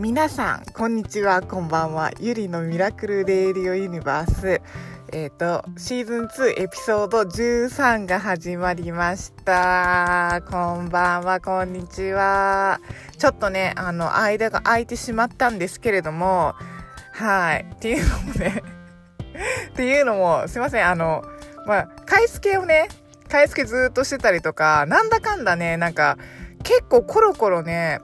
皆さん、こんにちは、こんばんは。ゆりのミラクルレーディオユニバース。えっ、ー、と、シーズン2エピソード13が始まりました。こんばんは、こんにちは。ちょっとね、あの、間が空いてしまったんですけれども、はい。っていうのもね っていうのも、すいません、あの、まあ、買い付けをね、買い付けずっとしてたりとか、なんだかんだね、なんか、結構コロコロね、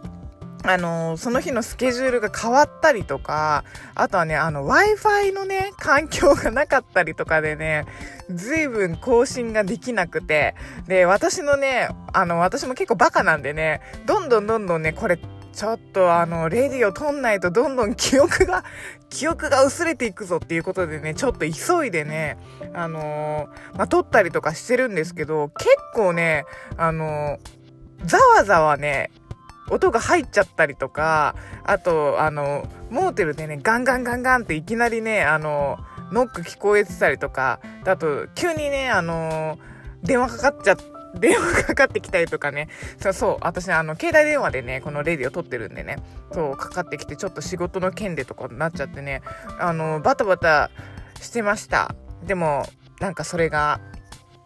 あの、その日のスケジュールが変わったりとか、あとはね、あの、Wi-Fi のね、環境がなかったりとかでね、随分更新ができなくて、で、私のね、あの、私も結構バカなんでね、どんどんどんどんね、これ、ちょっとあの、レディを取んないとどんどん記憶が、記憶が薄れていくぞっていうことでね、ちょっと急いでね、あのー、まあ、撮ったりとかしてるんですけど、結構ね、あのー、ざわざわね、音が入っちゃったりとか、あと、あの、モーテルでね、ガンガンガンガンっていきなりね、あの、ノック聞こえてたりとか、あと、急にね、あの、電話かかっちゃって、電話かかってきたりとかね。そう、そう、私、あの、携帯電話でね、このレディを撮ってるんでね、そう、かかってきて、ちょっと仕事の件でとかになっちゃってね、あの、バタバタしてました。でも、なんかそれが、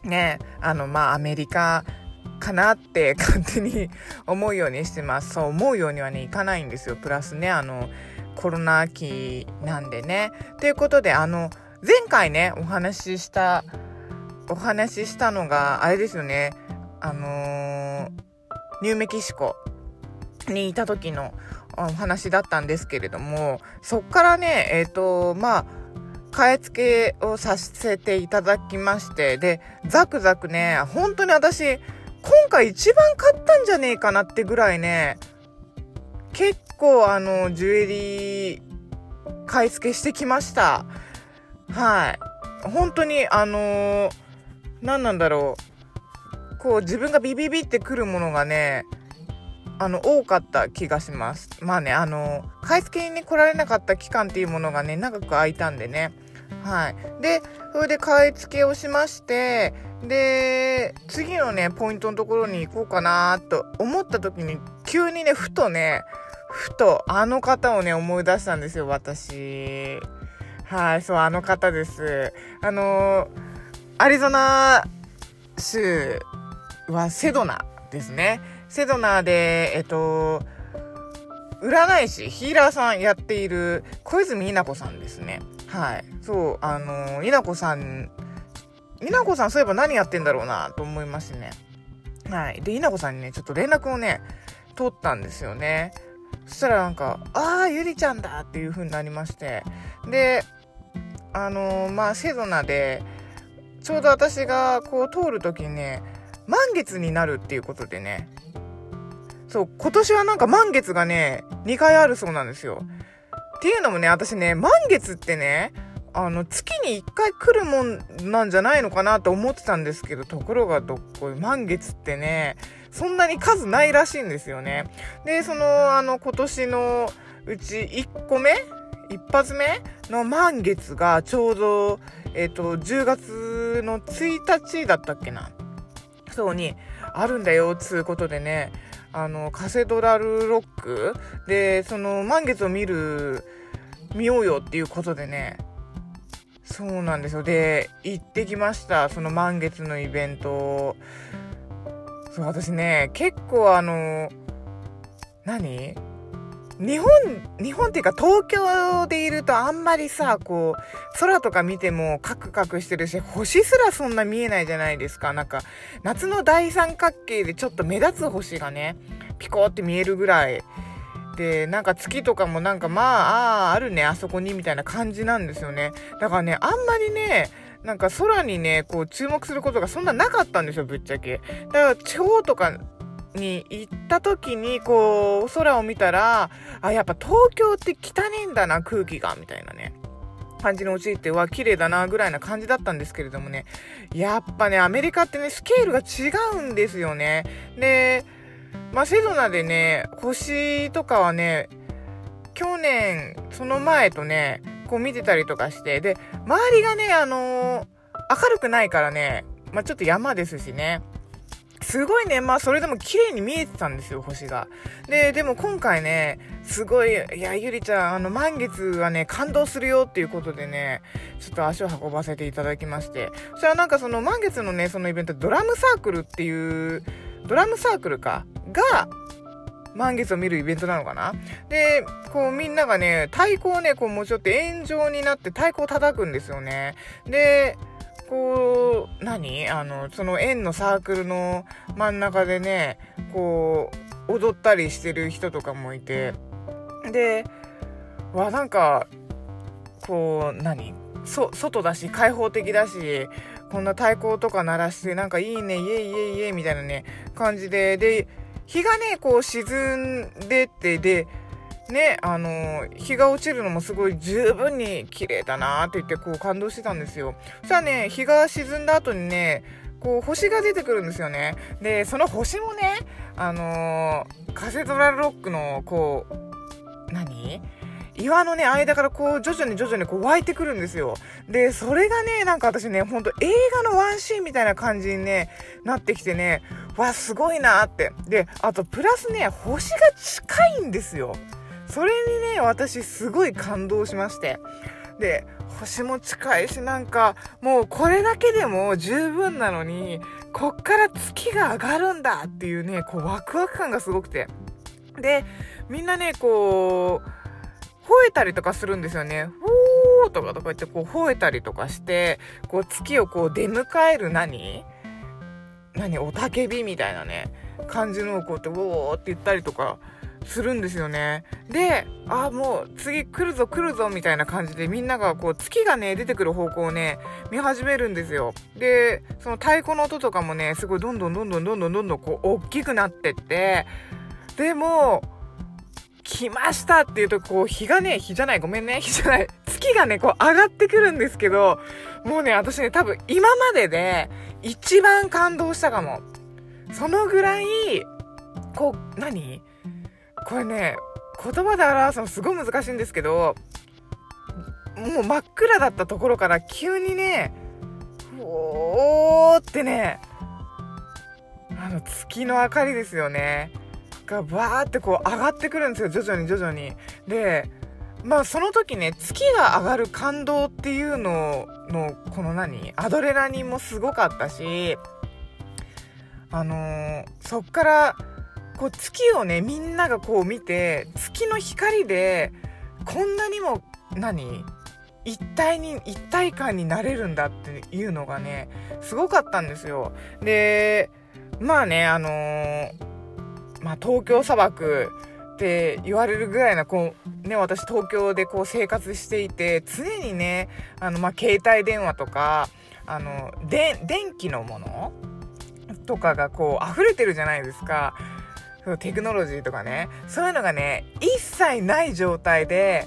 ね、あの、まあ、アメリカかなって 勝手に思うようにしてます。そう思うようにはね、いかないんですよ。プラスね、あの、コロナ期なんでね。ということで、あの、前回ね、お話しした、お話ししたのが、あれですよね、あのー、ニューメキシコにいた時のお話だったんですけれども、そっからね、えっ、ー、と、まあ、買い付けをさせていただきまして、で、ザクザクね、本当に私、今回一番買ったんじゃねえかなってぐらいね、結構あの、ジュエリー、買い付けしてきました。はい。本当にあのー、何なんだろう。こう自分がビビビってくるものがね、あの、多かった気がします。まあね、あの、買い付けにね、来られなかった期間っていうものがね、長く空いたんでね。はい。で、それで買い付けをしまして、で、次のね、ポイントのところに行こうかなと思った時に、急にね、ふとね、ふと、あの方をね、思い出したんですよ、私。はい、そう、あの方です。あのアリゾナ州はセドナですね。セドナで、えっと、占い師、ヒーラーさんやっている小泉稲子さんですね。はい。そう、あの稲子さん稲子さんそういえば何やってんだろうなと思いましてね。はい。で、稲子さんにね、ちょっと連絡をね、取ったんですよね。そしたらなんか、ああ、ゆりちゃんだっていう風になりまして。で、あのー、まあ、セドナで、ちょうど私がこう通る時にね、満月になるっていうことでね、そう、今年はなんか満月がね、2回あるそうなんですよ。っていうのもね、私ね、満月ってね、あの、月に1回来るもんなんじゃないのかなと思ってたんですけど、ところがどっこい、満月ってね、そんなに数ないらしいんですよね。で、その、あの、今年のうち1個目一発目の満月がちょうど、えっ、ー、と、10月の1日だったっけなそうにあるんだよ、つうことでね、あの、カセドラルロックで、その満月を見る、見ようよっていうことでね、そうなんですよ。で、行ってきました。その満月のイベント。そう、私ね、結構あの、何？日本、日本っていうか東京でいるとあんまりさ、こう、空とか見てもカクカクしてるし、星すらそんな見えないじゃないですか。なんか、夏の大三角形でちょっと目立つ星がね、ピコって見えるぐらいで、なんか月とかもなんかまあ、ああ、あるね、あそこにみたいな感じなんですよね。だからね、あんまりね、なんか空にね、こう注目することがそんななかったんですよ、ぶっちゃけ。だから地方とかに行った時に、こう、空を見たら、あ、やっぱ東京って汚ねえんだな、空気が、みたいなね。感じに陥っては綺麗だなぐらいな感じだったんですけれどもねやっぱねアメリカってねスケールが違うんですよねでまあ、セドナでね、星とかはね、去年、その前とね、こう見てたりとかして、で、周りがね、あのー、明るくないからね、まあ、ちょっと山ですしね、すごいね、まあそれでも綺麗に見えてたんですよ、星が。で、でも今回ね、すごい、いや、ゆりちゃん、あの、満月はね、感動するよっていうことでね、ちょっと足を運ばせていただきまして。そしたらなんかその満月のね、そのイベント、ドラムサークルっていう、ドラムサークルか、が、満月を見るイベントなのかな？で、こうみんながね、太鼓をね、こうもうちょっと円状になって太鼓を叩くんですよね。で、こう、何？あの、その円のサークルの真ん中でね、こう、踊ったりしてる人とかもいて、で、わ、なんか、こう、何？そ、外だし、開放的だし、こんな太鼓とか鳴らして、なんかいいね、イエイイエイイエイみたいなね、感じで、で、日がね、こう沈んでって、で、ね、あの、日が落ちるのもすごい十分に綺麗だなって言ってこう感動してたんですよ。そしたらね、日が沈んだ後にね、こう星が出てくるんですよね。で、その星もね、あのー、カセドラルロックのこう、何？岩のね、間からこう、徐々に徐々にこう湧いてくるんですよ。で、それがね、なんか私ね、ほんと映画のワンシーンみたいな感じにね、なってきてね、わ、すごいなって。で、あと、プラスね、星が近いんですよ。それにね、私すごい感動しまして。で、星も近いし、なんか、もうこれだけでも十分なのに、こっから月が上がるんだっていうね、こうワクワク感がすごくて。で、みんなね、こう、吠えたりとかするんですよね。ふーとかとか言ってこう吠えたりとかして、こう月をこう出迎える何？何？おたけびみたいなね、感じのをこうやって、おーって言ったりとかするんですよね。で、あ、もう次来るぞ来るぞみたいな感じでみんながこう月がね、出てくる方向をね、見始めるんですよ。で、その太鼓の音とかもね、すごいどんどんどんどんどんどんどんどんこう大きくなってって、でも、来ましたっていうと、こう、日がね、日じゃない、ごめんね、日じゃない、月がね、こう上がってくるんですけど、もうね、私ね、多分今までで一番感動したかも。そのぐらい、こう、何？これね、言葉で表すのすごい難しいんですけど、もう真っ暗だったところから急にね、おーってね、あの月の明かりですよね。がバーってこう上がってくるんですよ、徐々に徐々に。で、まあその時ね、月が上がる感動っていうのの、この何アドレナリンもすごかったし、あのー、そっから、こう月をね、みんながこう見て、月の光で、こんなにも、何一体に、一体感になれるんだっていうのがね、すごかったんですよ。で、まあね、あのーまあ、東京砂漠って言われるぐらいな、こう、ね、私東京でこう生活していて、常にね、あの、まあ、携帯電話とか、あの、で、電気のものとかがこう溢れてるじゃないですか。テクノロジーとかね。そういうのがね、一切ない状態で、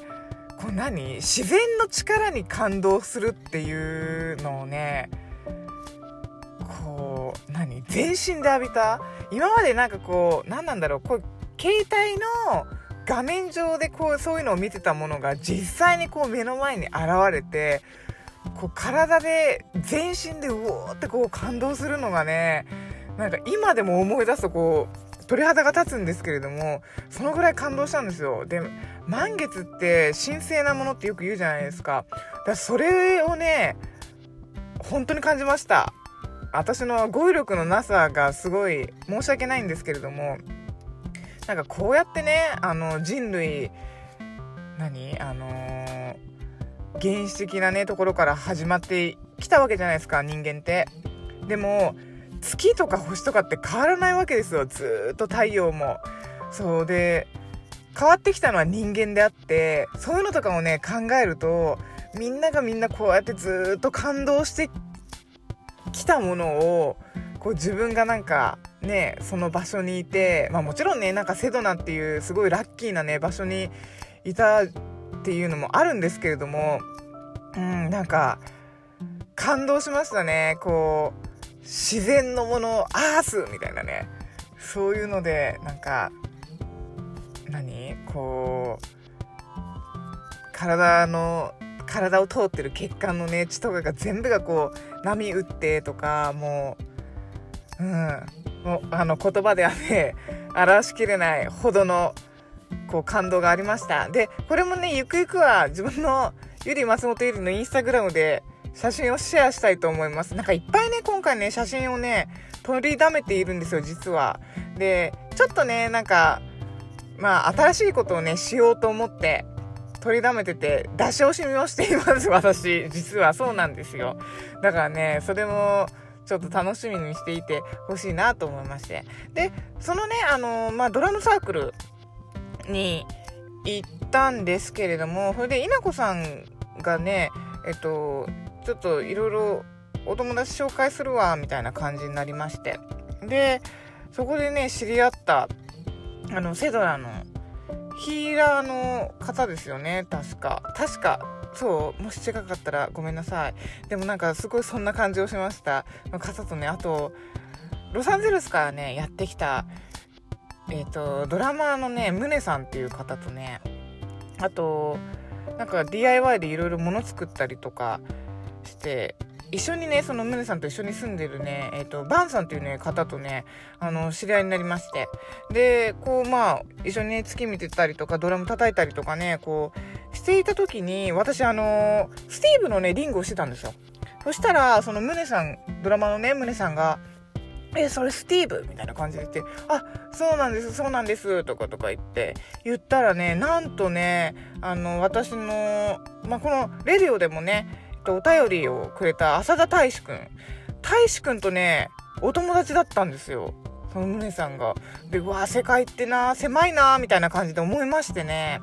こう何？自然の力に感動するっていうのをね、何？全身で浴びた？今までなんかこう何なんだろう？こう携帯の画面上でこうそういうのを見てたものが実際にこう目の前に現れてこう体で全身でうおーってこう感動するのがねなんか今でも思い出すとこう鳥肌が立つんですけれどもそのぐらい感動したんですよ。で満月って神聖なものってよく言うじゃないですか。だからそれをね本当に感じました。私の語彙力のなさがすごい申し訳ないんですけれどもなんかこうやってねあの人類何あのー、原始的なねところから始まってきたわけじゃないですか人間って。でも月とか星とかって変わらないわけですよ。ずっと太陽も。そうで変わってきたのは人間であってそういうのとかをね考えるとみんながみんなこうやってずっと感動して来たものをこう自分がなんかねその場所にいてまあもちろんねなんかセドナっていうすごいラッキーなね場所にいたっていうのもあるんですけれどもうんなんか感動しましたね。こう自然のものアースみたいなね。そういうのでなんか何？こう体の体を通ってる血管のね血とかが全部がこう波打ってとかもううん。もうあの言葉ではね表しきれないほどのこう感動がありました。でこれもねゆくゆくは自分のゆり松本ゆりのインスタグラムで写真をシェアしたいと思います。なんかいっぱいね今回ね写真をね取りだめているんですよ実は。でちょっとねなんかまあ新しいことをねしようと思って取りだめてて出し惜しみをしています 私。実はそうなんですよ。だからねそれもちょっと楽しみにしていてほしいなと思いまして。でそのねあのまあドラムサークルに行ったんですけれどもそれで稲子さんがねえっとちょっといろいろお友達紹介するわみたいな感じになりまして。でそこでね知り合ったあのセドラのヒーラーの方ですよね。確か。確か。そう。もし違かったらごめんなさい。でもなんかすごいそんな感じをしました。方とねあとロサンゼルスからねやってきたえっ、ー、とドラマーのねムネさんっていう方とねあとなんか DIY でいろいろ物作ったりとかして一緒にねそのムネさんと一緒に住んでるねえっ、ー、とバンさんっていうね方とねあの知り合いになりまして。でこうまあ一緒に、ね、月見てたりとかドラム叩いたりとかねこうしていた時に私あのスティーブのねリングをしてたんですよ。そしたらそのムネさんドラマのねムネさんがえ、それスティーブ？みたいな感じで言って、あ、そうなんです、そうなんです、とかとか言って、言ったらね、なんとね、あの、私の、まあ、このレディオでもね、とお便りをくれた浅田大志くん。大志くんとね、お友達だったんですよ。その宗さんが。で、うわ世界ってな、狭いな、みたいな感じで思いましてね。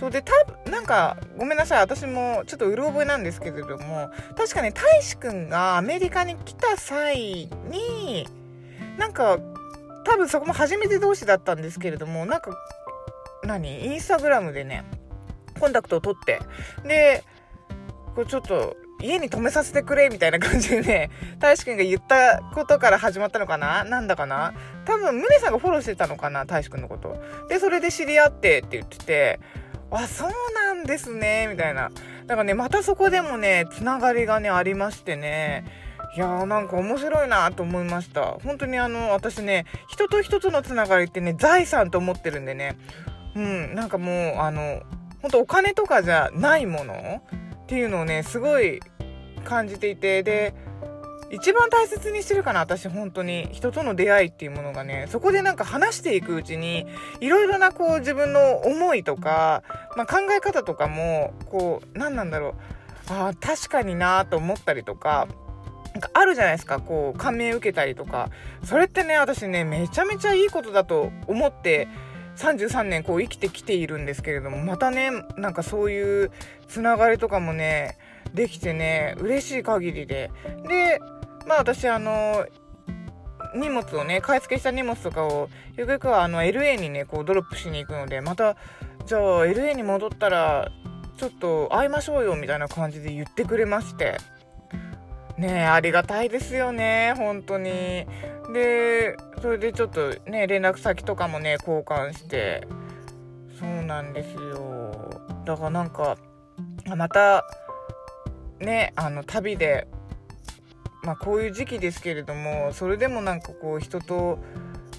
そうで、たなんか、ごめんなさい。私もちょっとうる覚えなんですけれども、確かね、大志くんがアメリカに来た際に、なんか、多分そこも初めて同士だったんですけれども、なんか、何？インスタグラムでね、コンタクトを取って、で、これちょっと家に泊めさせてくれみたいな感じでね、大志くんが言ったことから始まったのかな？なんだかな？多分、宗さんがフォローしてたのかな？大志くんのこと。で、それで知り合ってって言ってて、あ、そうなんですね、みたいな。だからね、またそこでもね、つながりがね、ありましてね、いやーなんか面白いなと思いました。本当にあの、私ね、人と人とのつながりってね、財産と思ってるんでね、うん、なんかもう、あの、本当お金とかじゃないものっていうのをねすごい感じていてで一番大切にしてるかな私本当に。人との出会いっていうものがねそこでなんか話していくうちにいろいろなこう自分の思いとか、まあ、考え方とかもこう何なんだろう。あ確かになと思ったりとかなんかあるじゃないですかこう感銘受けたりとか。それってね私ねめちゃめちゃいいことだと思って33年こう生きてきているんですけれどもまたねなんかそういうつながりとかもねできてね嬉しい限りで。でまあ私あの荷物をね買い付けした荷物とかをゆくゆくはあの LA にねこうドロップしに行くのでまたじゃあ LA に戻ったらちょっと会いましょうよみたいな感じで言ってくれまして。ねありがたいですよね本当に。でそれでちょっとね連絡先とかもね交換して。そうなんですよ。だからなんかまたねあの旅でまあこういう時期ですけれどもそれでもなんかこう人と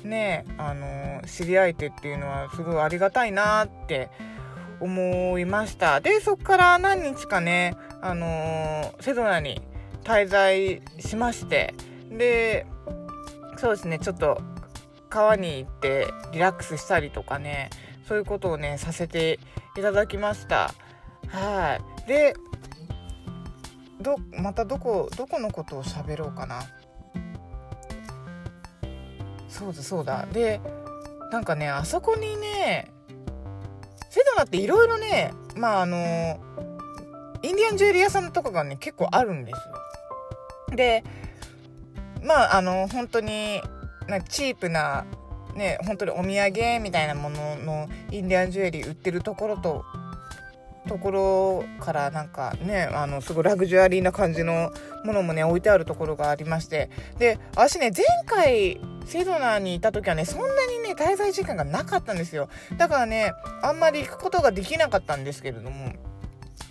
ねあの知り合えてっていうのはすごいありがたいなって思いました。でそっから何日かねあのセドナに滞在しましてでそうですねちょっと川に行ってリラックスしたりとかねそういうことをねさせていただきました。はい。でどまたどこどこのことを喋ろうかな。そうだそうだ。でなんかねあそこにねセドナっていろいろねまああのインディアンジュエリー屋さんとかがね結構あるんですよ。でまああの本当になチープなね本当にお土産みたいなもののインディアンジュエリー売ってるところとところからなんかねあのすごいラグジュアリーな感じのものもね置いてあるところがありまして。で私ね前回セドナーにいた時はねそんなにね滞在時間がなかったんですよ。だからねあんまり行くことができなかったんですけれども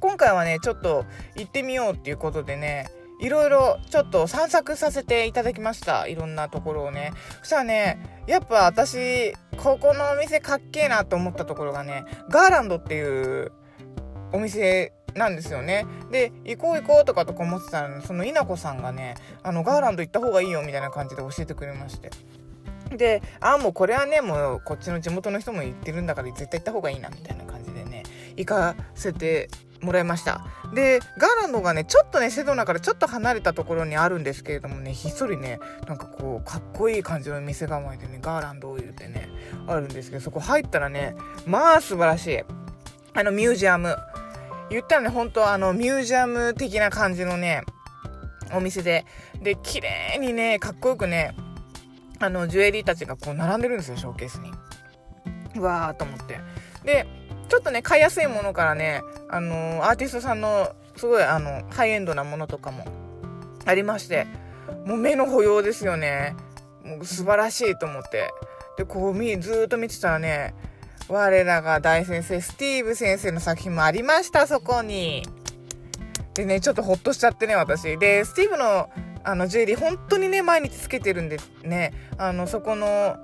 今回はねちょっと行ってみようっていうことでねいろいろちょっと散策させていただきましたいろんなところをねそしたらねやっぱ私ここのお店かっけえなと思ったところがねガーランドっていうお店なんですよね。で、行こう行こうとかとか思ってたら、ね、その稲子さんがね、あの、ガーランド行った方がいいよみたいな感じで教えてくれまして。で、あ、もうこれはね、もうこっちの地元の人も言ってるんだから絶対行った方がいいなみたいな感じでね、行かせてもらいました。で、ガーランドがね、ちょっとね、セドナからちょっと離れたところにあるんですけれどもね、ひっそりね、なんかこう、かっこいい感じの店構えでね、ガーランドを言ってね、あるんですけど、そこ入ったらね、まあ素晴らしい。あの、ミュージアム。言ったらね、本当あの、ミュージアム的な感じのね、お店で、で、綺麗にね、かっこよくね、あの、ジュエリーたちがこう並んでるんですよ、ショーケースに。わーと思って。で、ちょっとね、買いやすいものからね、あのアーティストさんの、すごい、あの、ハイエンドなものとかもありまして、もう目の保養ですよね。もう素晴らしいと思って。で、こう、見、ずっと見てたらね、我らが大先生、スティーブ先生の作品もありました、そこに。でね、ちょっとほっとしちゃってね、私。で、スティーブの、あの、ジュエリー、本当にね、毎日つけてるんでね。あの、そこの、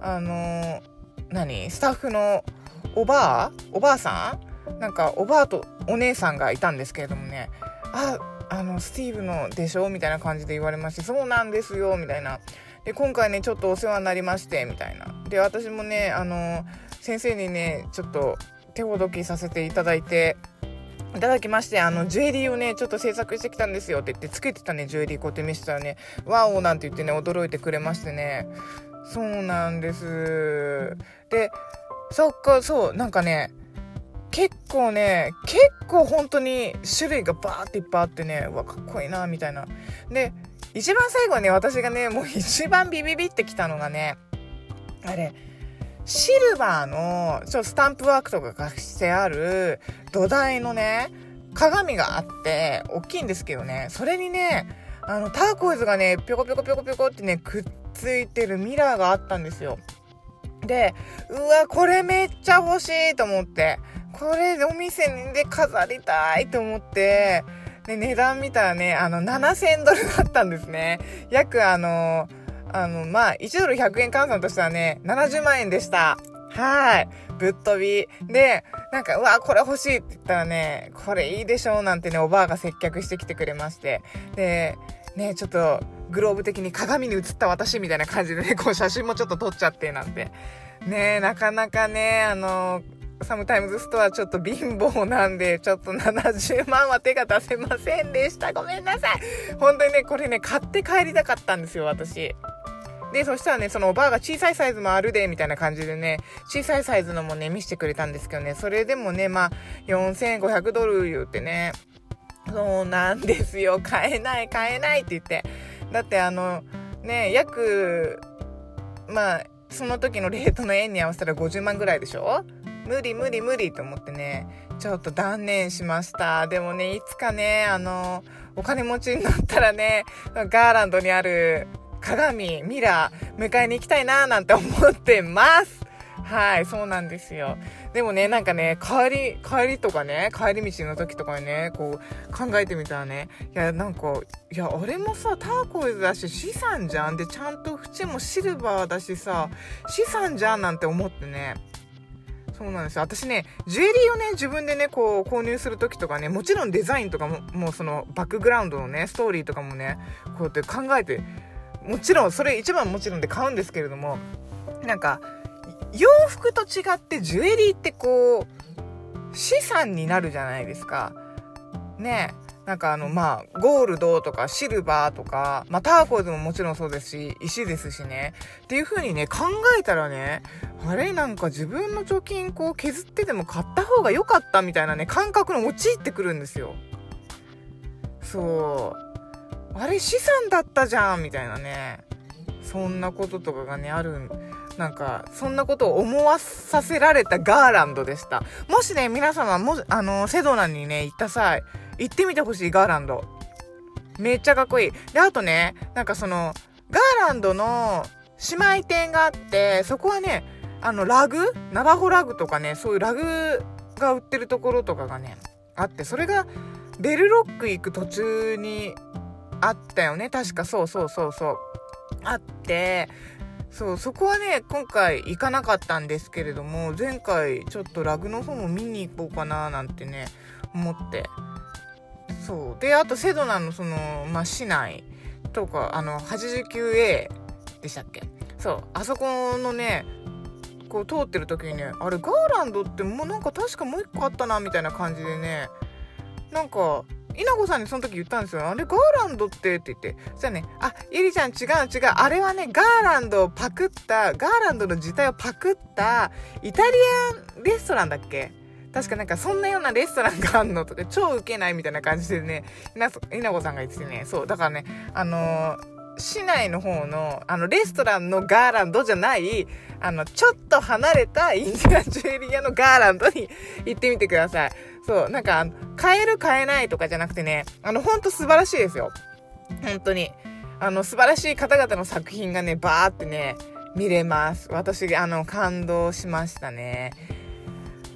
あの、何？スタッフのおばあおばあさん？なんか、おばあとお姉さんがいたんですけれどもね、あ、あの、スティーブのでしょ？みたいな感じで言われまして、そうなんですよ、みたいな。で、今回ね、ちょっとお世話になりまして、みたいな。で、私もね、あの、先生にねちょっと手ほどきさせていただいていただきまして、あの、ジュエリーをね、ちょっと制作してきたんですよって言って、つけてたね、ジュエリーこうやって見せたらね、ワオなんて言ってね、驚いてくれましてね。そうなんです。で、そっか、そう、なんかね、結構ね、結構本当に種類がバーっていっぱいあってね、うわ、かっこいいな、みたいな。で、一番最後ね、私がね、もう一番ビビビってきたのがね、あれ、シルバーのちょっとスタンプワークとかがしてある土台のね、鏡があって、大きいんですけどね、それにね、あの、ターコイズがね、ぴょこぴょこぴょこぴょこってね、くっついてるミラーがあったんですよ。で、うわ、これめっちゃ欲しいと思って、これお店で飾りたいと思って、で、値段見たらね、あの、7000ドルだったんですね。約あの、あの、まあ、1ドル100円換算としてはね、70万円でした。はい。ぶっ飛び。で、なんか、うわ、これ欲しいって言ったらね、これいいでしょうなんてね、おばあが接客してきてくれまして。で、ね、ちょっと、グローブ的に鏡に映った私みたいな感じでね、こう写真もちょっと撮っちゃってなんて。ねなかなかね、あの、サムタイムズストアちょっと貧乏なんで、ちょっと70万は手が出せませんでした。ごめんなさい。本当にね、これね、買って帰りたかったんですよ、私。で、そしたらね、そのおばあが小さいサイズもあるで、みたいな感じでね、小さいサイズのもね、見せてくれたんですけどね、それでもね、まあ、4500ドル言うてね、そうなんですよ、買えない、買えないって言って。だってあの、ね、約、まあ、その時のレートの円に合わせたら50万ぐらいでしょ？無理無理無理と思ってね、ちょっと断念しました。でもね、いつかね、あの、お金持ちになったらね、ガーランドにある鏡、ミラー、迎えに行きたいなーなんて思ってます。はい、そうなんですよ。でもね、なんかね、帰り、帰りとかね、帰り道の時とかにね、こう、考えてみたらね、いや、なんか、いや、俺もさ、ターコイズだし、資産じゃん。で、ちゃんと縁もシルバーだしさ、資産じゃんなんて思ってね、そうなんですよ。私ね、ジュエリーをね、自分でね、こう、購入する時とかね、もちろんデザインとかも、もうその、バックグラウンドのね、ストーリーとかもね、こうやって考えて、もちろんそれ一番もちろんで買うんですけれどもなんか洋服と違ってジュエリーってこう資産になるじゃないですか。ねなんかあのまあゴールドとかシルバーとかまあターコイズももちろんそうですし石ですしね。っていう風にね考えたらねあれなんか自分の貯金こう削ってでも買った方が良かったみたいなね感覚に陥ってくるんですよ。そう。あれ資産だったじゃんみたいなね。そんなこととかがねあるなんかそんなことを思わさせられたガーランドでしたもしね皆様もあのセドナにね行った際行ってみてほしいガーランドめっちゃかっこいいであとねなんかそのガーランドの姉妹店があってそこはねあのラグ？ナバホラグとかねそういうラグが売ってるところとかがねあってそれがベルロック行く途中にあったよね。確かそうそうそうそう。あって、そう、そこはね、今回行かなかったんですけれども、前回ちょっとラグの方も見に行こうかななんてね、思って。そう。で、あとセドナのその、まあ、市内とか、あの、89A でしたっけ？そう。あそこのね、こう通ってる時にね、あれ、ガーランドってもうなんか確かもう一個あったな、みたいな感じでね、なんか、稲子さんにその時言ったんですよ。あれ、ガーランドって？って言って。そしたらね、あ、ゆりちゃん違う違う。あれはね、ガーランドをパクった、ガーランドの自体をパクった、イタリアンレストランだっけ？確かなんかそんなようなレストランがあんのとか、超ウケないみたいな感じでね、稲子さんが言っててね、そう、だからね、あのー市内の方の、あの、レストランのガーランドじゃない、あの、ちょっと離れたインディアンジュエリアのガーランドに行ってみてください。そう、なんか、買える買えないとかじゃなくてね、あの、ほんと素晴らしいですよ。本当に。あの、素晴らしい方々の作品がね、バーってね、見れます。私、あの、感動しましたね。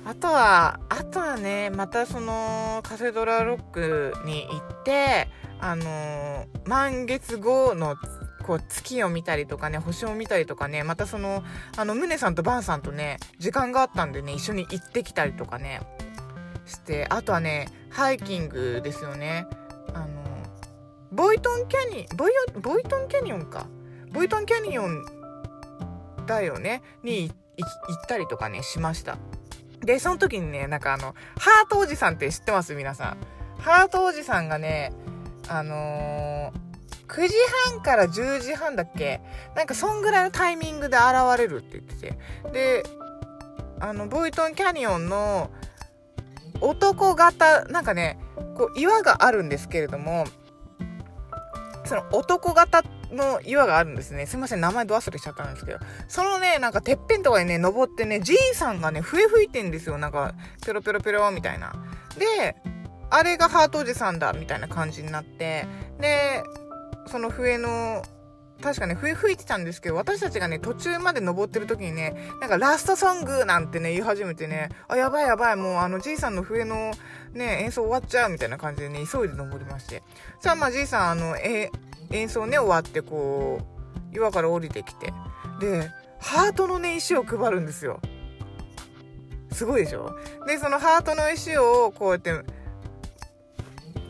あとは、あとはね、またその、カセドラロックに行って、あの満月後のこう月を見たりとかね、星を見たりとかね、またその、あの、ムネさんとバンさんとね、時間があったんでね、一緒に行ってきたりとかね、して、あとはね、ハイキングですよね。あの、ボイトンキャニボイボイトンキャニオンか。ボイトンキャニオンだよね、に行ったりとかね、しました。で、その時にね、なんかあの、ハートおじさんって知ってます？皆さん。ハートおじさんがね、あのー9時半から10時半だっけ？なんかそんぐらいのタイミングで現れるって言ってて。で、あの、ボイトンキャニオンの男型、なんかね、こう岩があるんですけれども、その男型の岩があるんですね。すいません、名前ど忘れしちゃったんですけど。そのね、なんかてっぺんとかにね、登ってね、じいさんがね、笛吹いてんですよ。なんか、ペロペロペロみたいな。で、あれがハートおじさんだ、みたいな感じになって、で、その笛の、確かね、笛吹いてたんですけど、私たちがね、途中まで登ってる時にね、なんかラストソングなんてね、言い始めてね、あ、やばいやばい、もうあの、じいさんの笛のね、演奏終わっちゃうみたいな感じでね、急いで登りまして。さあ、まあ、じいさん、あの、え、演奏ね、終わって、こう、岩から降りてきて、で、ハートのね、石を配るんですよ。すごいでしょ？で、そのハートの石を、こうやって、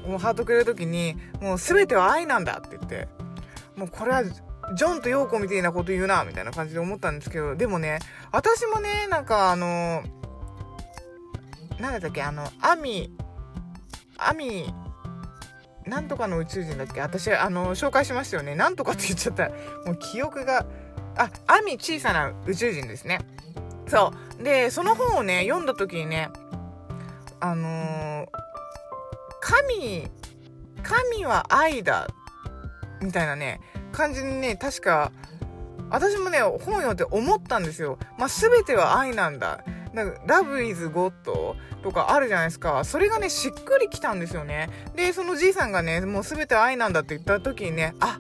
もうハートくれる時に、もう全ては愛なんだって言って、もうこれは、ジョンとヨーコみたいなこと言うな、みたいな感じで思ったんですけど、でもね、私もね、なんかあの、なんだっけ、あの、アミ、アミ、なんとかの宇宙人だっけ私、あの、紹介しましたよね。なんとかって言っちゃった。もう記憶が、あ、アミ小さな宇宙人ですね。そう。で、その本をね、読んだ時にね、あのー、神、神は愛だ、みたいなね、感じにね、確か、私もね、本読んで思ったんですよ。まあ、全ては愛なんだ。なんか、Love is God とかあるじゃないですか。それがね、しっくりきたんですよね。で、そのじいさんがね、もう全て愛なんだって言った時にね、あ、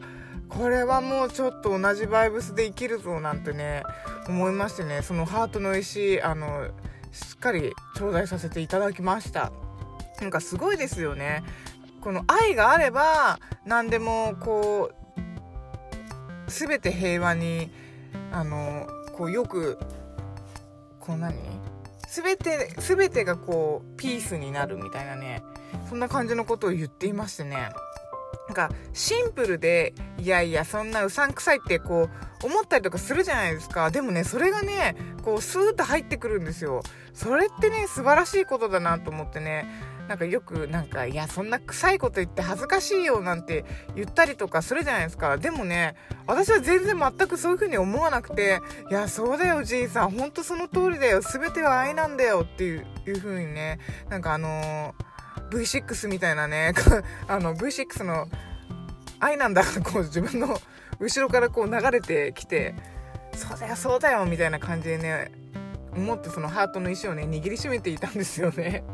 これはもうちょっと同じバイブスで生きるぞなんてね、思いましてね、そのハートの石、あの、しっかり頂戴させていただきました。なんかすごいですよね。この愛があれば何でもこう全て平和にあのこうよくこう何？全て全てがこうピースになるみたいなね。そんな感じのことを言っていましてね。なんかシンプルでいやいやそんなうさんくさいってこう思ったりとかするじゃないですか。でもねそれがねこうスーッと入ってくるんですよ。それってね素晴らしいことだなと思ってね。なんかよくなんか、いや、そんな臭いこと言って恥ずかしいよなんて言ったりとかするじゃないですか。でもね、私は全然全くそういう風に思わなくて、いや、そうだよ、じいさん。ほんとその通りだよ。全ては愛なんだよっていういう風にね、なんかあのー、V6 みたいなね、あの、V6 の愛なんだ、こう自分の 後ろからこう流れてきて、そうだよ、そうだよ、みたいな感じでね、思ってそのハートの石をね、握りしめていたんですよね。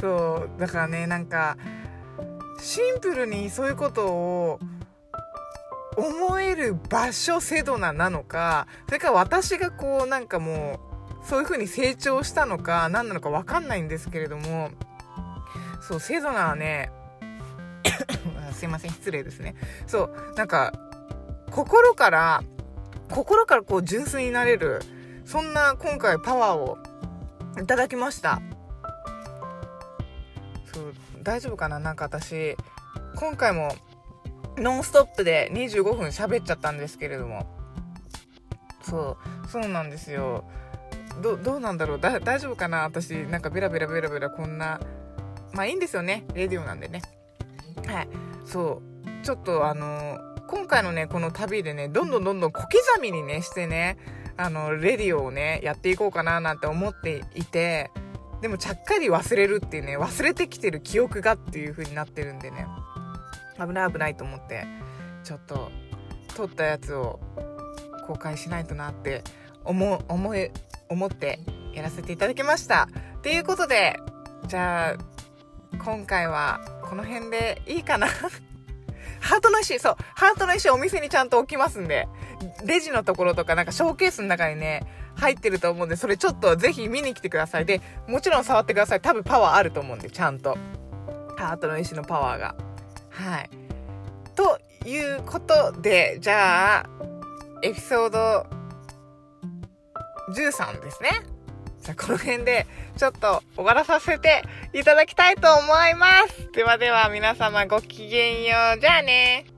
そうだからねなんかシンプルにそういうことを思える場所セドナなのかそれから私がこうなんかもうそういう風に成長したのか何なのか分かんないんですけれどもそうセドナはね すいません、失礼ですね。そう、なんか、心から、心からこう純粋になれる、そんな今回パワーをいただきました。そう、大丈夫かな？なんか私、今回もノンストップで25分喋っちゃったんですけれども、そう、そうなんですよ。どうなんだろう？大丈夫かな？私なんかベラベラベラベラこんなまあいいんですよね。レディオなんでね。はい。そう。ちょっとあの今回のねこの旅でねどんどんどんどん小刻みにねしてねあのレディオをねやっていこうかななんて思っていてでもちゃっかり忘れるっていうね忘れてきてる記憶がっていう風になってるんでね危ない危ないと思ってちょっと撮ったやつを公開しないとなって思思え思ってやらせていただきました。ということで、じゃあ、今回はこの辺でいいかな ハートの石、そう、ハートの石お店にちゃんと置きますんで、レジのところとかなんかショーケースの中にね、入ってると思うんで、それちょっとぜひ見に来てください。で、もちろん触ってください。多分パワーあると思うんで、ちゃんと。ハートの石のパワーが。はい。ということで、じゃあ、エピソード13ですね。じゃあこの辺でちょっと終わらさせていただきたいと思います。ではでは皆様ごきげんよう。じゃあね。